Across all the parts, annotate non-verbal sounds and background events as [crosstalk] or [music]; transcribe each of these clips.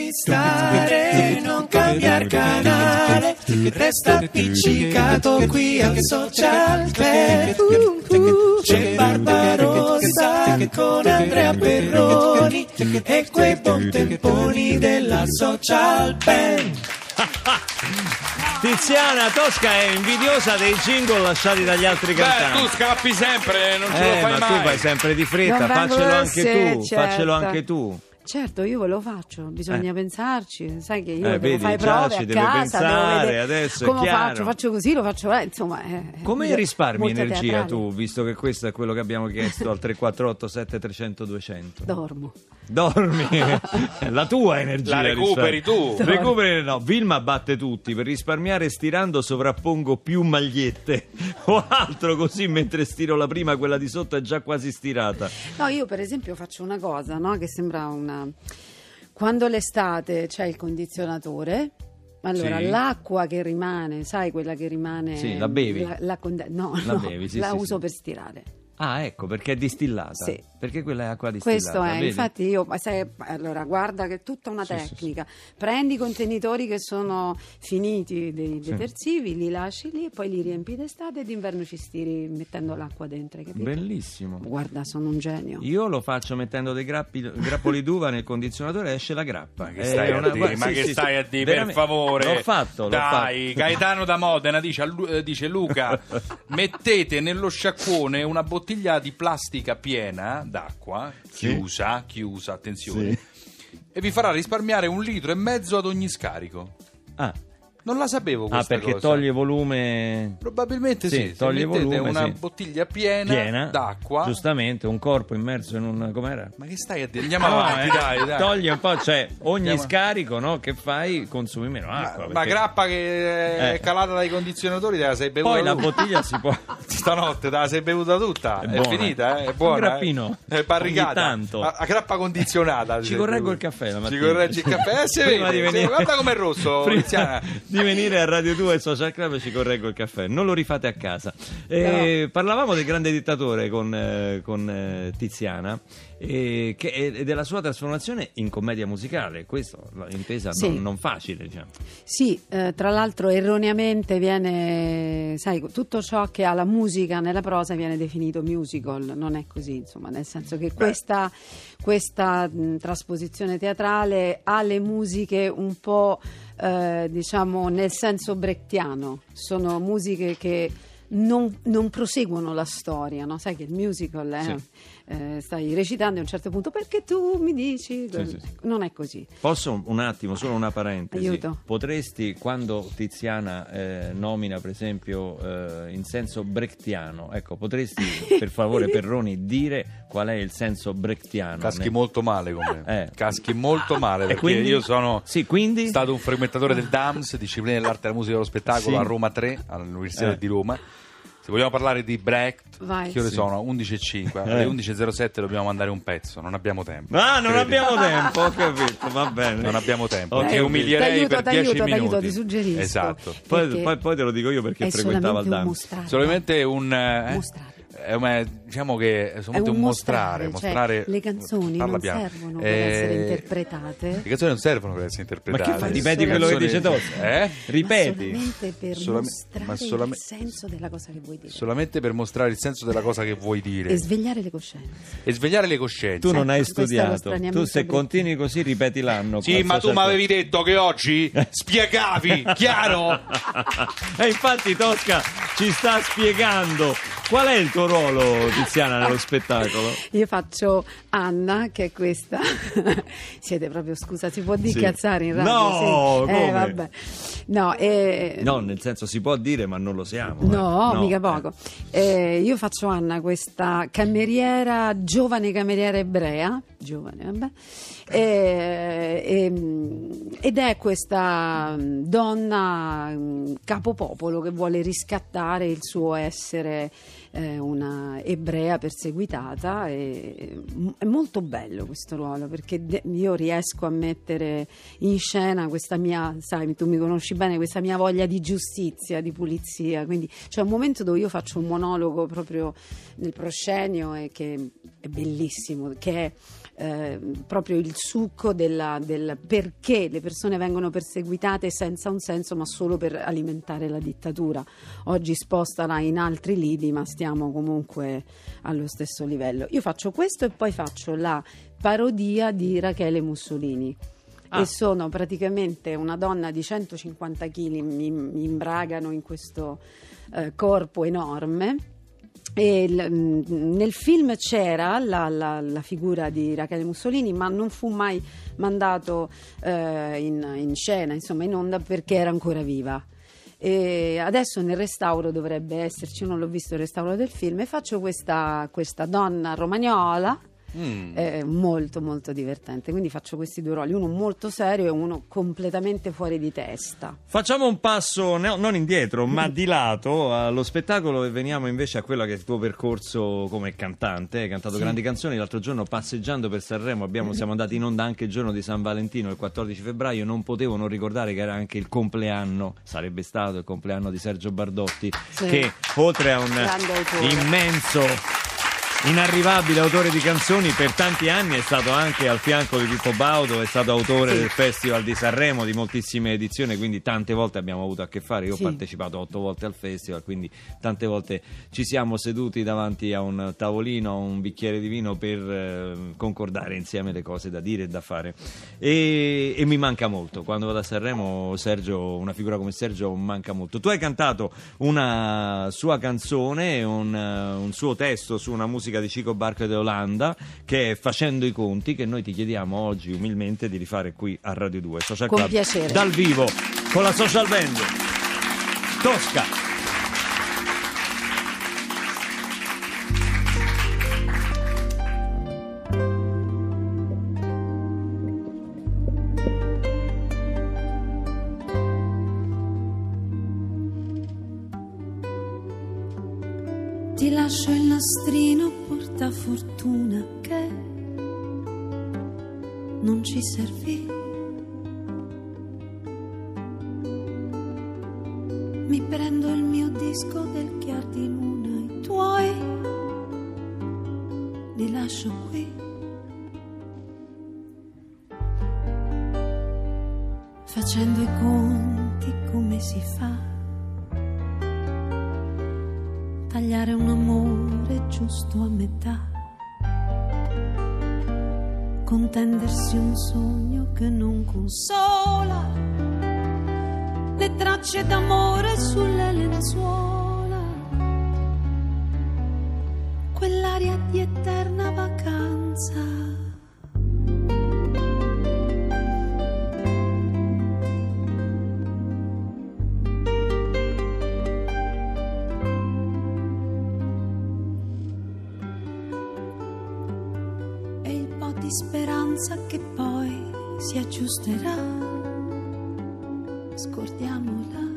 devi stare, non cambiare canale, resta appiccicato qui al social club. Uh, uh, c'è Barbarossa con Andrea Perroni e quei buon della social band. Tiziana Tosca è invidiosa dei jingle lasciati dagli altri Beh, cantanti. tu scappi sempre, non ce lo Eh, fai ma mai. tu vai sempre di fretta, faccelo anche tu, certo. faccelo anche tu. Certo, io ve lo faccio, bisogna pensarci, sai che io Eh, devo vedi, fare già prove ci a deve casa, pensare, adesso è come chiaro. faccio, faccio così, lo faccio là, insomma. eh, Come io- risparmi molto energia teatrale. tu, visto che questo è quello che abbiamo chiesto al 348 7300 200? Dormo. Dormi, [laughs] la tua energia. La recuperi risparmi. tu. Recuperi no, Vilma batte tutti, per risparmiare stirando sovrappongo più magliette [laughs] o altro così mentre stiro la prima quella di sotto è già quasi stirata. No, io per esempio faccio una cosa, no, che sembra una... Quando l'estate c'è il condizionatore, allora Sì. l'acqua che rimane, sai quella che rimane... Sì, la bevi? La, la no, La no, bevi, sì, la sì, uso per stirare. Ah, ecco, perché è distillata. Sì. Perché quella è acqua distillata. Questo è, vedi? infatti io, sai, allora guarda che è tutta una Sì, sì, tecnica. Prendi i contenitori che sono finiti dei detersivi, li lasci lì e poi li riempi d'estate e d'inverno ci stiri mettendo l'acqua dentro, capito? Bellissimo. Guarda, sono un genio. Io lo faccio mettendo dei grappi- grappoli d'uva nel condizionatore e esce la grappa. Ma che stai a una- dire? guarda, Ma sì, che sì, stai sì, a dire? Per favore. L'ho fatto, l'ho Dai, fatto. Gaetano da Modena dice, a eh, dice Luca, [laughs] mettete nello sciacquone una bottiglia di plastica piena d'acqua, chiusa, chiusa, attenzione, e vi farà risparmiare un litro e mezzo ad ogni scarico. Ah, Non la sapevo ah, questa perché cosa. toglie volume Probabilmente sì, Sì, se toglie volume, una sì. bottiglia piena, piena d'acqua. Giustamente, un corpo immerso in un... com'era? Ma che stai a dire? Andiamo No, avanti, eh, dai, dai. Toglie un po', cioè ogni Andiamo- scarico no, che fai consumi meno Ma, acqua. ma perché grappa che è Eh. calata dai condizionatori te la sei bevuta Poi la bottiglia si può... [laughs] Stanotte te la sei bevuta tutta. È È, buona. finita, eh? È Un buona. grappino. eh? È barricata. Tanto. A, a grappa condizionata. Ci correggo il caffè la Ci correggi il caffè. Eh, si [laughs] Prima vede. Guarda com'è rosso, [laughs] Prima. Di venire a Radio 2 e Social Club ci correggo il caffè. Non lo rifate a casa. Eh, Parlavamo del grande dittatore con, eh, con, eh, Tiziana eh, che- e della sua trasformazione in commedia musicale. Questo intesa Sì. non, non facile, diciamo. Sì, eh, tra l'altro erroneamente viene, sai, tutto ciò che ha la musica nella prosa viene definito musical, non è così, insomma, nel senso che questa, questa mh, trasposizione teatrale ha le musiche un po', eh, diciamo, nel senso brechtiano, sono musiche che non, non proseguono la storia, no? sai che il musical è, Sì. Eh, stai recitando a un certo punto perché tu mi dici, Sì, sì, sì. non è così. Posso un attimo, solo una parentesi? Aiuto. Potresti, quando Tiziana eh, nomina per esempio eh, in senso brechtiano, ecco, potresti per favore [laughs] Perroni dire qual è il senso brechtiano? Caschi Ne- molto male con me. Eh. Caschi molto male E perché quindi? io sono Sì, quindi? stato un frequentatore del DAMS, disciplina dell'arte, della musica e dello spettacolo Sì. a Roma 3, all'Università Eh. di Roma. Se vogliamo parlare di Brecht, Vai. che ore Sì. sono? 11.05. Eh. Alle 11.07 dobbiamo mandare un pezzo, non abbiamo tempo. Ah, non Credimi. abbiamo [laughs] tempo, ho capito, va bene. Non abbiamo tempo. Ok, Ti umilierei T'aiuto, per 10 t'aiuto, minuti. t'aiuto, ti suggerisco. Esatto. Poi, poi- poi te lo dico io perché frequentava il solamente un DAMS. mostrare. Solamente un... eh, Mostrare. Un, diciamo che è un, un mostrare, mostrare, mostrare cioè, le canzoni non piano. servono per Eh, essere interpretate. Le canzoni non servono per essere Ma interpretate. che fai? Ripeti quello che dice Tosca? Eh? Ripeti. Ma solamente per Solame- mostrare ma solame- il senso della cosa che vuoi dire. Solamente per mostrare il senso della cosa che vuoi dire E svegliare le coscienze. e svegliare le coscienze. Tu non hai studiato. Tu se brutto. continui così ripeti l'anno. Sì, ma tu mi avevi detto che oggi [laughs] spiegavi, chiaro? e infatti Tosca ci sta spiegando qual è il tuo ruolo, Tiziana, nello spettacolo. Io faccio Anna, che è questa. [laughs] Siete proprio, scusa, si può dire Sì. cazzare in radio? No, sì. Eh, vabbè. No, eh, No, nel senso si può dire, ma non lo siamo. No, eh. mica poco. Eh, io faccio Anna, questa cameriera, giovane cameriera ebrea, giovane, vabbè, eh, ehm, ed è questa mm, donna mm, capopopolo che vuole riscattare il suo essere eh, una ebrea perseguitata. E, è molto bello questo ruolo perché de- io riesco a mettere in scena questa mia, sai, tu mi conosci bene, questa mia voglia di giustizia, di pulizia. Quindi c'è un momento dove io faccio un monologo proprio nel proscenio e che è bellissimo, che è eh, proprio il succo della- del perché le persone vengono perseguitate senza un senso ma solo per alimentare la dittatura. Oggi spostala in altri lidi ma stiamo comunque allo stesso livello. Io faccio questo e poi faccio la parodia di Rachele Mussolini. Ah. E sono praticamente una donna di 150 kg, mi, mi imbragano in questo eh, corpo enorme. E mh, nel film c'era la, la- la figura di Rachele Mussolini, ma non fu mai mandato eh, in, in scena, insomma in onda, perché era ancora viva. E adesso nel restauro dovrebbe esserci, non l'ho visto il restauro del film, e faccio questa, questa donna romagnola. Mm. eh, molto molto divertente quindi faccio questi due ruoli uno molto serio e uno completamente fuori di testa Facciamo un passo no- non indietro, ma di lato allo spettacolo e veniamo invece a quello che è il tuo percorso come cantante. Hai cantato Sì. grandi canzoni. L'altro giorno, passeggiando per Sanremo, abbiamo- siamo andati in onda anche il giorno di San Valentino, il 14 febbraio. Non potevo non ricordare che era anche il compleanno, sarebbe stato il compleanno di Sergio Bardotti, Sì. che oltre a un immenso. Inarrivabile autore di canzoni, per tanti anni è stato anche al fianco di Pippo Baudo, è stato autore Sì. del Festival di Sanremo di moltissime edizioni, quindi tante volte abbiamo avuto a che fare. Io Sì. ho partecipato otto volte al festival, quindi tante volte ci siamo seduti davanti a un tavolino, a un bicchiere di vino per eh, concordare insieme le cose da dire e da fare. E, e mi manca molto. Quando vado a Sanremo, Sergio, una figura come Sergio manca molto. Tu hai cantato una sua canzone, un, un suo testo su una musica di Chico Barca de Olanda che è Facendo i conti, che noi ti chiediamo oggi umilmente di rifare qui a Radio 2 Social Con Club, piacere. dal vivo con la social band Tosca. Ti lascio il nastrino porta fortuna che non ci servì. Mi prendo il mio disco del chiar di luna, i tuoi li lascio qui. Facendo i conti come si fa. tagliare un amore giusto a metà, contendersi un sogno che non consola, le tracce d'amore sulle lenzuola, quell'aria di eterna vacanza. Speranza che poi si aggiusterà. Scordiamola.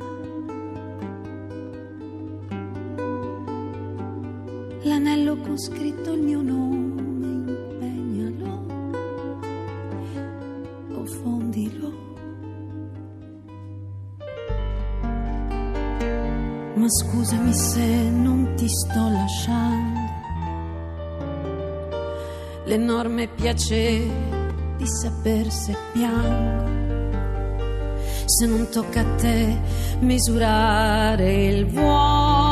L'anello con scritto il mio nome, impegnalo o fondilo. Ma scusami se non ti sto lasciando l'enorme piacere di saper se piango. Se non tocca a te misurare il vuoto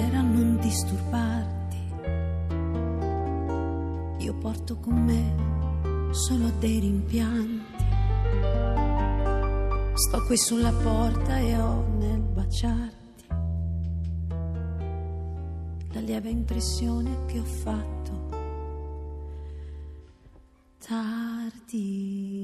leggera, non disturbarti. Io porto con me solo dei rimpianti. Sto qui sulla porta e ho nel baciarti la lieve impressione che ho fatto tardi.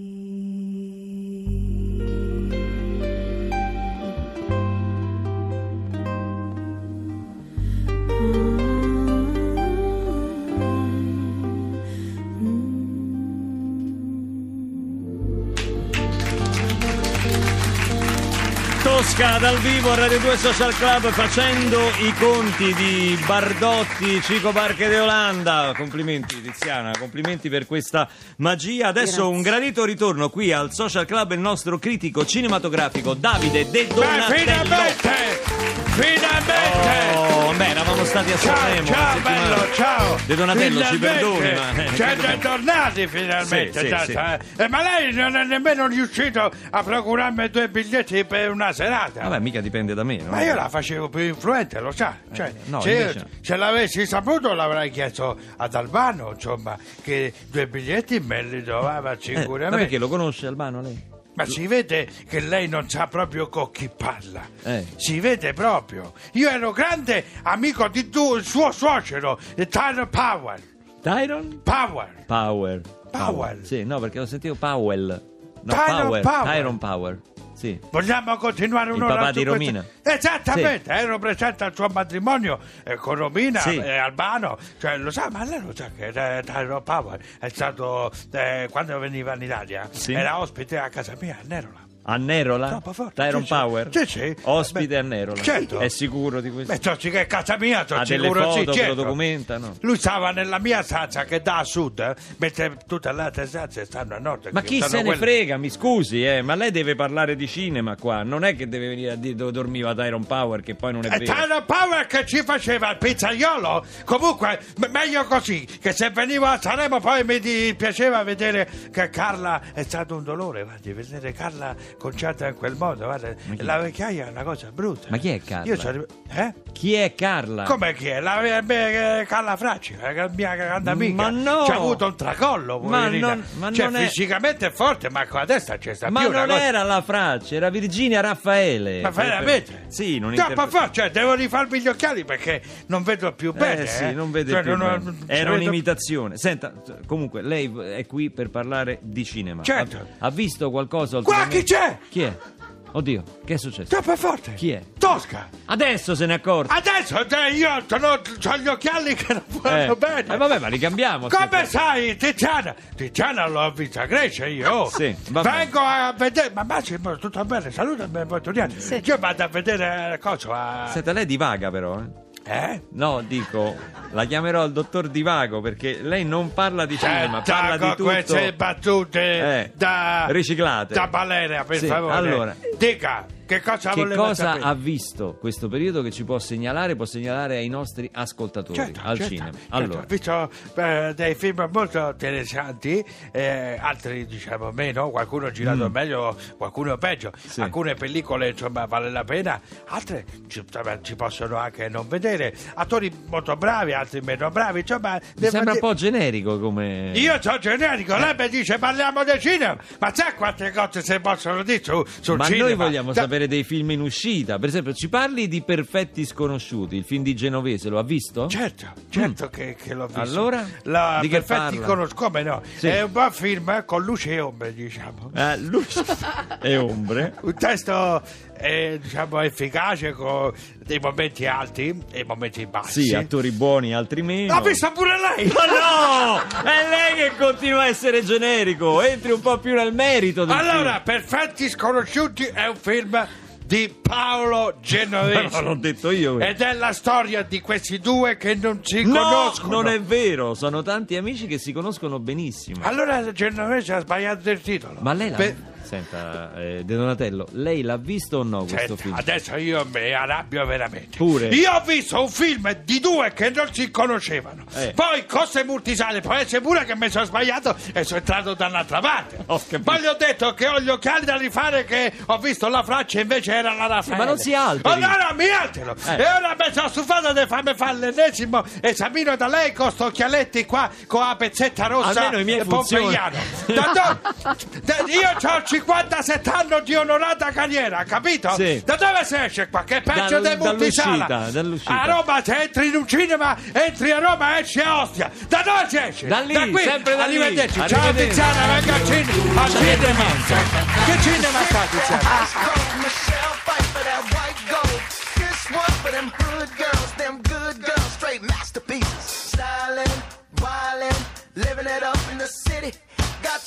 Dal vivo a Radio 2 Social Club facendo i conti di Bardotti, Cico Barche de Olanda. Complimenti Tiziana, complimenti per questa magia. Adesso Grazie. un gradito ritorno qui al Social Club il nostro critico cinematografico Davide De Donatello. finalmente! Finalmente! Oh, beh, eravamo stati a Ciao, Sanremo. ciao settimana- bello, ciao! De Donatello, ci perdoni, ma... eh, Siete tornati finalmente, Sì, sì, sì. sa- eh, ma lei non è nemmeno riuscito a procurarmi due biglietti per una serata. Vabbè, mica dipende da me, no? Ma io la facevo più influente, lo sa. Cioè, no, se, invece- se l'avessi saputo l'avrei chiesto ad Albano, insomma, che due biglietti me li doveva Eh, ma sicuramente. perché lo conosce Albano lei? Ma si vede che lei non sa proprio con chi parla. Eh. Si vede proprio. Io ero grande amico di tu, il suo suocero, Tyler Powell. Tyron? Power. Power. Powell. Sì, no, perché ho sentito Powell. No, Tyron Power. Power. Tyron Power. Sì. Vogliamo continuare Il un'ora papà su di? Romina. Esattamente, ero presente al suo matrimonio eh, con Romina Sì. e Albano. Cioè, lo sa, ma lei lo sa che eh, Power è stato, eh, quando veniva in Italia, Sì. era ospite a casa mia a Nerola. A Nerola? Tyron. Power? Sì, sì. Ospite Beh, a Nerola. certo. È sicuro di questo? Beh, tocci che è casa mia, sono ha delle sicuro foto sì, che lo certo. documentano? Lui stava nella mia stanza che dà a sud, eh, mentre tutte le altre stanze stanno a nord. Ma chi se ne quelle- frega, mi scusi, eh, ma lei deve parlare di cinema qua, non è che deve venire a dire dove dormiva Tyron Power, che poi non è E vero. Tyler Power che ci faceva il pizzaiolo? Comunque, meglio così, che se venivo a Sanremo poi mi piaceva vedere che Carla è stato un dolore, guardi, vedere Carla conciata in quel modo, guarda, la vecchiaia è una cosa brutta. Ma chi è Carla? Io sarebbe- eh? Chi è Carla? Come chi è? La mia- mia- Carla Fracci, la mia grande amica. Ma no! C'ha avuto un tracollo, Ma non- ma cioè, non è- fisicamente è forte, ma con la testa c'è sta Ma più una non cosa- era la Fracci, era Virginia Raffaele. Ma veramente? Sì, non Troppo interpre- forte, cioè devo rifarmi gli occhiali perché non vedo più bene. Eh sì, eh. non vede Cioè, più non- bene. non- Era vedo- un'imitazione. Senta, comunque, lei è qui per parlare di cinema. Certo. Ha, ha visto qualcosa Qua chi c'è? Chi è? Oddio, che è successo? Troppo forte. Chi è? Tosca. Adesso se ne è accorto. Adesso eh, io ho gli occhiali che non vanno Eh. bene. Eh, vabbè, ma li cambiamo. Come aspetta. sai, Tiziana? Tiziana l'ho vista crescere io. oh. [laughs] Sì, va bene. Vengo a vedere. Ma Massimo, tutto bene? Salutami, Portoniani. Sì. Io vado a vedere cosa. a- Senta, lei divaga però, eh? Eh? No, dico, la chiamerò il dottor Divago perché lei non parla di cinema, Senta parla di tutto. queste battute Eh, da riciclate. da balera per Sì, favore allora. dica che cosa Che cosa ha visto questo periodo che ci può segnalare, può segnalare ai nostri ascoltatori Certo, al certo, cinema? certo. Allora, Ho visto eh, dei film molto interessanti, eh, altri diciamo meno, qualcuno girato meglio, qualcuno peggio. Mm. Sì. Alcune pellicole insomma vale la pena, altre ci, ci possono anche non vedere. Attori molto bravi, altri meno bravi, insomma... mi sembra un po' generico come... Io sono generico, lei mi dice parliamo del cinema, ma sa quante cose si possono dire su, sul Ma cinema? noi vogliamo Da- sapere dei film in uscita. Per esempio, ci parli di Perfetti Sconosciuti, il film di Genovese, lo ha visto? Certo, certo che, che l'ho visto. Mm. Allora? La Di che Perfetti conosco, come no? Sì. È un buon film con luce e ombre, diciamo. Eh, luce [laughs] e ombre. Un testo eh, diciamo efficace con dei momenti alti e momenti bassi. Sì, attori buoni, altri meno. L'ha visto pure lei! Ma no! È lei che continua a essere generico. Entri un po' più nel merito Allora, Perfetti Sconosciuti è un film di Paolo film. Genovese. L'ho detto io. Ed è la storia di questi due che non si No, conoscono. non è vero. Sono tanti amici che si conoscono benissimo. Allora Genovese ha sbagliato il titolo. Ma lei l'ha... Per- Senta, eh, De Donatello, lei l'ha visto o no questo Senta, film? adesso io mi arrabbio veramente. Pure. Io ho visto un film di due che non si conoscevano. Eh. Poi cose multisale, può essere pure che mi sono sbagliato e sono entrato da un'altra parte. Ho capito. Poi gli ho detto che ho gli occhiali da rifare che ho visto la Fraccia e invece era la Raffaele. ma non si alteri. No, no, mi altero. Eh. E ora mi sono stufato di farmi fare l'ennesimo esamino da lei con sto occhialetti qua con la pezzetta rossa Almeno i miei pompeiano. funzionano. Da do- [laughs] da- io ho 57 anni di onorata carriera, capito? Sì. Da dove si esce qua? Che è peggio Dal- dei multisala? dall'uscita, dall'uscita. A Roma se entri in un cinema, entri a Roma, esci a Ostia. Da dove si esce? Da lì, qui. sempre da lì. Arrivederci. Ciao. Tiziana, venga al cinema. Al cinema. Che cinema sta Tiziana?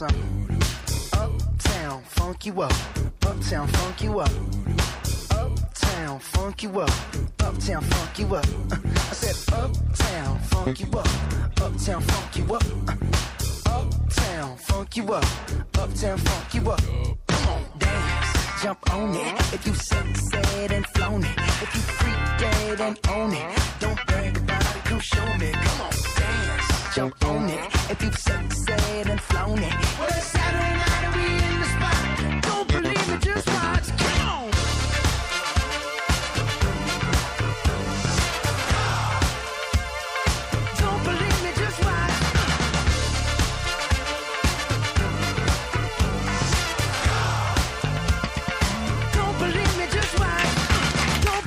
Something. Uptown, funk you up. Uptown, funk you up. Uptown, funk you up. Uptown, funk you up. Uh, I said, Uptown, funk you up. Uptown, funk you up. Uh, Uptown, funk you up. Uptown, funk you up. Come on, dance, jump on it. If you said and flown it. If you freak dead and own it. Don't brag about it, come show me. Come on, dance, jump on it. If you said and flown it. Well, it's Saturday night and we in the spot.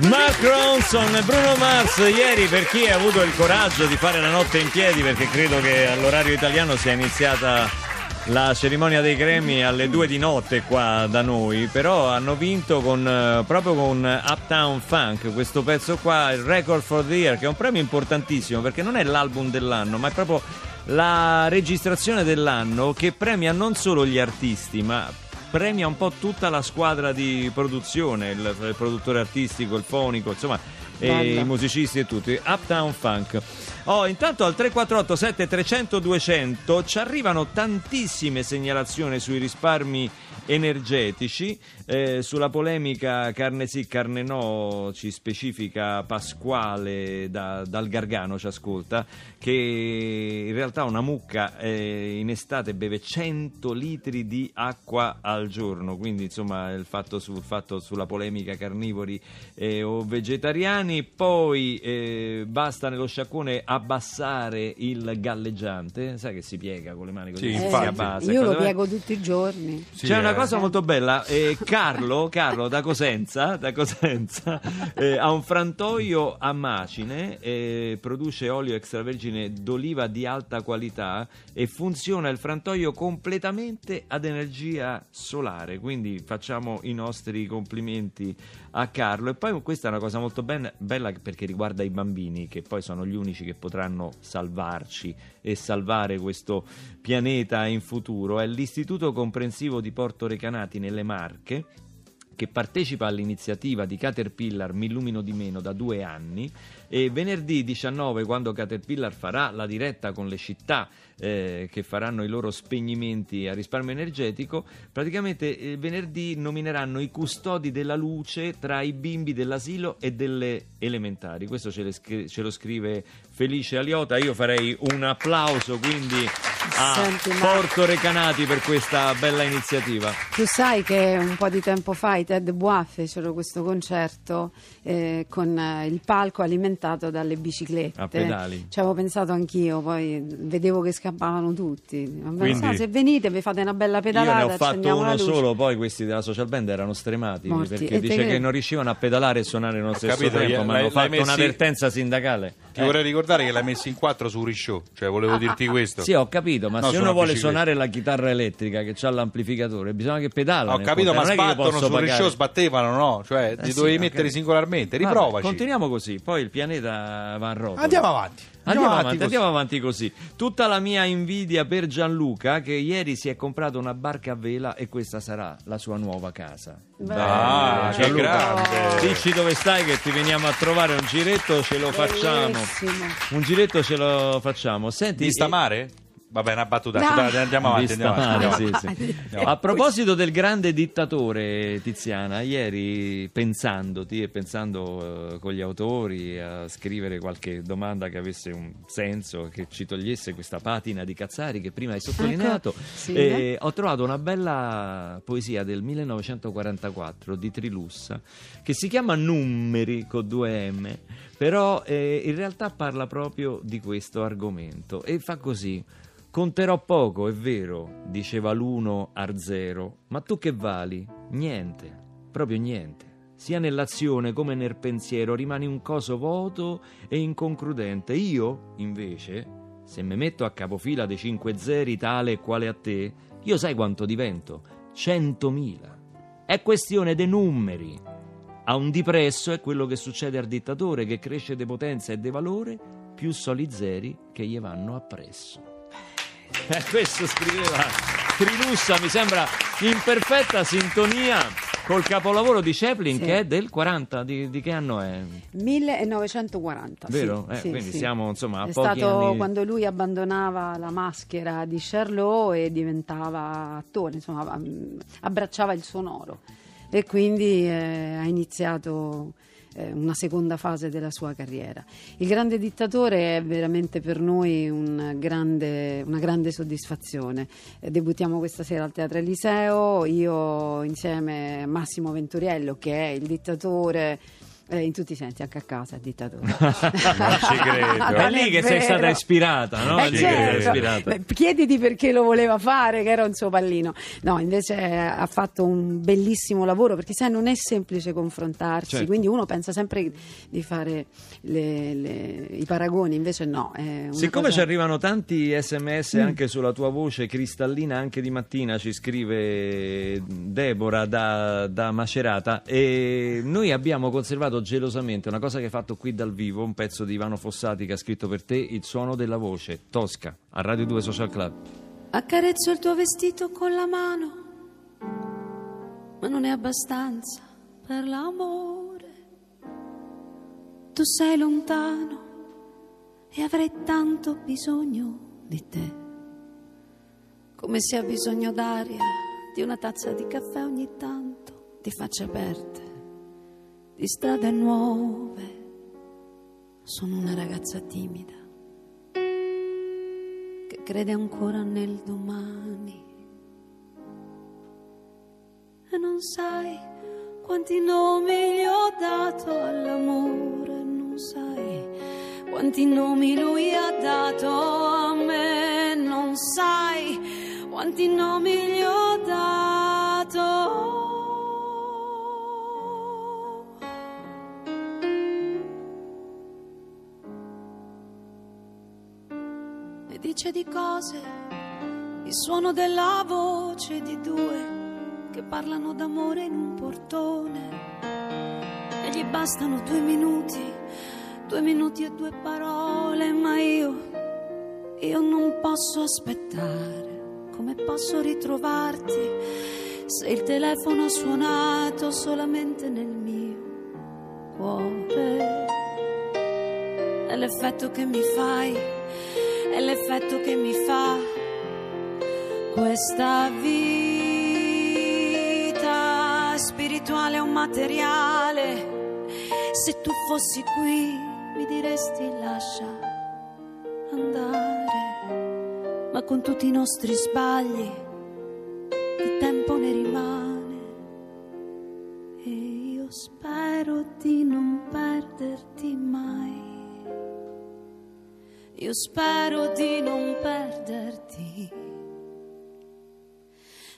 Mark Ronson e Bruno Mars ieri per chi ha avuto il coraggio di fare la notte in piedi perché credo che all'orario italiano sia iniziata la cerimonia dei Grammy alle 2 di notte qua da noi però hanno vinto con, eh, proprio con Uptown Funk questo pezzo qua il Record for the Year che è un premio importantissimo perché non è l'album dell'anno ma è proprio la registrazione dell'anno che premia non solo gli artisti ma premia un po' tutta la squadra di produzione, il, il produttore artistico, il fonico, insomma, e Bello. i musicisti e tutti. Uptown Funk. Oh, intanto al 348 7300 200 ci arrivano tantissime segnalazioni sui risparmi energetici, eh, sulla polemica carne sì, carne no, ci specifica Pasquale da- dal Gargano, ci ascolta, che in realtà una mucca eh, in estate beve 100 litri di acqua al giorno, quindi insomma il fatto, sul fatto sulla polemica carnivori eh, o vegetariani, poi eh, basta nello sciacquone abbassare il galleggiante, sai che si piega con le mani così, Sì, si infatti. abbassa, Io lo piego tutti i giorni. Sì, c'è una eh. cosa molto bella, eh, Carlo, Carlo da Cosenza, da Cosenza eh, ha un frantoio a macine, eh, produce olio extravergine d'oliva di alta qualità e funziona il frantoio completamente ad energia solare, quindi facciamo i nostri complimenti a Carlo. E poi questa è una cosa molto ben- bella perché riguarda i bambini che poi sono gli unici che potranno salvarci e salvare questo pianeta in futuro, è l'Istituto Comprensivo di Porto Recanati nelle Marche che partecipa all'iniziativa di Caterpillar Mi illumino di meno da due anni e venerdì 19 quando Caterpillar farà la diretta con le città eh, che faranno i loro spegnimenti a risparmio energetico praticamente eh, venerdì nomineranno i custodi della luce tra i bimbi dell'asilo e delle elementari. Questo ce, scri- ce lo scrive Felice Aliota. Io farei un applauso quindi a Senti, ma- Porto Recanati per questa bella iniziativa. Tu sai che un po' di tempo fa i Ted Bois fecero questo concerto eh, con eh, il palco alimentato dalle biciclette. A pedali. Ci avevo pensato anch'io, poi vedevo che scappavano tutti. Quindi- so, se venite vi fate una bella Io pedalata, ne ho fatto uno solo, poi questi della social band erano stremati Morti. perché E te dice che- che non riuscivano a pedalare e suonare nello stesso capito, tempo, ma hanno fatto messi- un'avvertenza sindacale. Ti vorrei ricordare che l'hai messo in quattro su Rishow, cioè volevo dirti questo. Sì, ho capito, ma No, se uno vuole suonare la chitarra elettrica che ha l'amplificatore, bisogna che pedala. Ho capito, ma non è che io sbattono su. Rishow, sbattevano, no? Cioè, Eh li sì, dovevi mettere capito. singolarmente, Vabbè, riprovaci. continuiamo così, poi il pianeta va a rotolo. Andiamo avanti. Andiamo avanti, così. andiamo avanti così. Tutta la mia invidia per Gianluca che ieri si è comprato una barca a vela e questa sarà la sua nuova casa. Bello. Ah, che Gianluca, grande. Dici dove stai che ti veniamo a trovare un giretto, ce lo facciamo. Bellissimo. Un giretto ce lo facciamo. Senti, Vista eh, mare? Vabbè, una battuta. No. Dai, andiamo avanti, andiamo avanti. male, andiamo sì, avanti. sì. A proposito del grande dittatore Tiziana, ieri pensandoti e pensando eh, con gli autori a scrivere qualche domanda che avesse un senso, che ci togliesse questa patina di Cazzari che prima hai sottolineato, Ecco, sì, eh, ho trovato una bella poesia del 1944 di Trilussa che si chiama Numeri con due M, però eh, in realtà parla proprio di questo argomento e fa così. Conterò poco, è vero, diceva l'uno Arzero, ma tu che vali? Niente, proprio niente. Sia nell'azione come nel pensiero rimani un coso vuoto e inconcludente. Io, invece, se mi metto a capofila dei cinque zeri tale e quale a te, io sai quanto divento? Centomila. È questione dei numeri. A un dipresso è quello che succede al dittatore che cresce di potenza e di valore, più soli zeri che gli vanno appresso. Eh, questo scriveva Trilussa, mi sembra in perfetta sintonia col capolavoro di Chaplin Sì. che è del 40, di, di che anno è? 1940. Vero? sì, Eh, sì, quindi siamo, insomma, a È pochi stato anni- quando lui abbandonava la maschera di Charlot e diventava attore, insomma, mm, abbracciava il sonoro e quindi eh, ha iniziato eh, una seconda fase della sua carriera. Il grande dittatore è veramente per noi un grande- una grande soddisfazione. Eh, debuttiamo questa sera al Teatro Eliseo, io insieme a Massimo Venturiello che è il dittatore. Eh, in tutti i sensi, anche a casa, è dittatore. [laughs] Non ci credo. È lì che sei stata ispirata, no? Eh, È certo. ispirata. Beh, chiediti perché lo voleva fare, che era un suo pallino. No, invece eh, ha fatto un bellissimo lavoro perché sai, non è semplice confrontarsi, Certo. quindi uno pensa sempre di fare le- le- i paragoni, invece no. È una Siccome cosa- ci arrivano tanti sms Mm. anche sulla tua voce cristallina, anche di mattina ci scrive Deborah da, da Macerata e noi abbiamo conservato gelosamente una cosa che hai fatto qui dal vivo, un pezzo di Ivano Fossati che ha scritto per te Il suono della voce, Tosca, a Radio 2 Social Club. Accarezzo il tuo vestito con la mano, ma non è abbastanza per l'amore. Tu sei lontano e avrei tanto bisogno di te, come se ha bisogno d'aria, di una tazza di caffè ogni tanto, di facce aperte, di strade nuove. Sono una ragazza timida che crede ancora nel domani. E non sai quanti nomi gli ho dato all'amore, non sai quanti nomi lui ha dato a me, non sai quanti nomi gli ho dato. E dice di cose, il suono della voce di due che parlano d'amore in un portone e gli bastano due minuti, due minuti e due parole, ma io, io non posso aspettare, come posso ritrovarti se il telefono ha suonato solamente nel mio cuore. È l'effetto che mi fai, è l'effetto che mi fa questa vita spirituale o materiale. Se tu fossi qui mi diresti lascia andare, ma con tutti i nostri sbagli di tempo ne rimane e io spero di non perderti mai. Io spero di non perderti.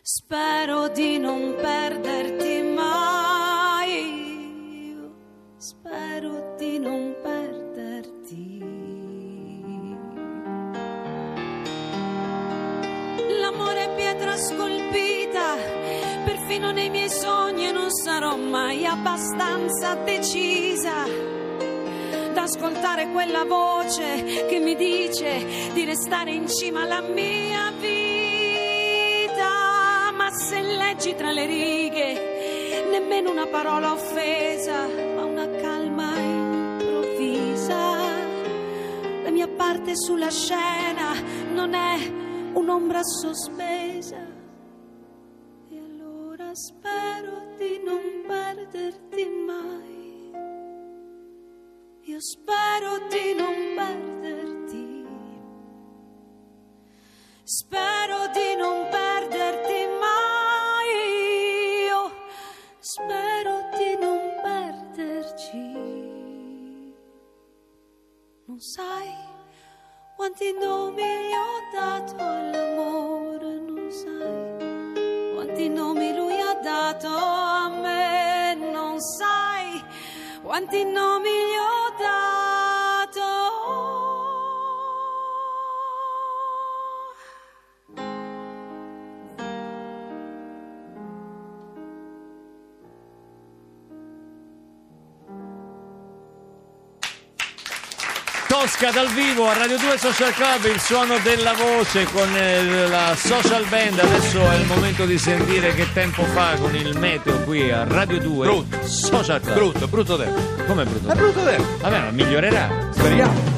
Spero di non perderti mai. Io spero di non perderti. L'amore è pietra scolpita, perfino nei miei sogni non sarò mai abbastanza decisa da ascoltare quella voce che mi dice di restare in cima alla mia vita. Ma se leggi tra le righe, nemmeno una parola offesa, ma una calma improvvisa. La mia parte sulla scena non è un'ombra sospesa. Io spero di non perderti. Spero di non perderti mai. Io spero di non perderci. Non sai quanti nomi gli ho dato all'amore, non sai quanti nomi lui ha dato a me, non sai quanti nomi gli ho dato. Tosca dal vivo a Radio 2 Social Club, il suono della voce con eh, la social band. Adesso è il momento di sentire che tempo fa con il meteo qui a Radio 2 Brutto. Social Club. Brutto, brutto tempo. Come brutto? È brutto tempo. Vabbè, ma migliorerà. Speriamo.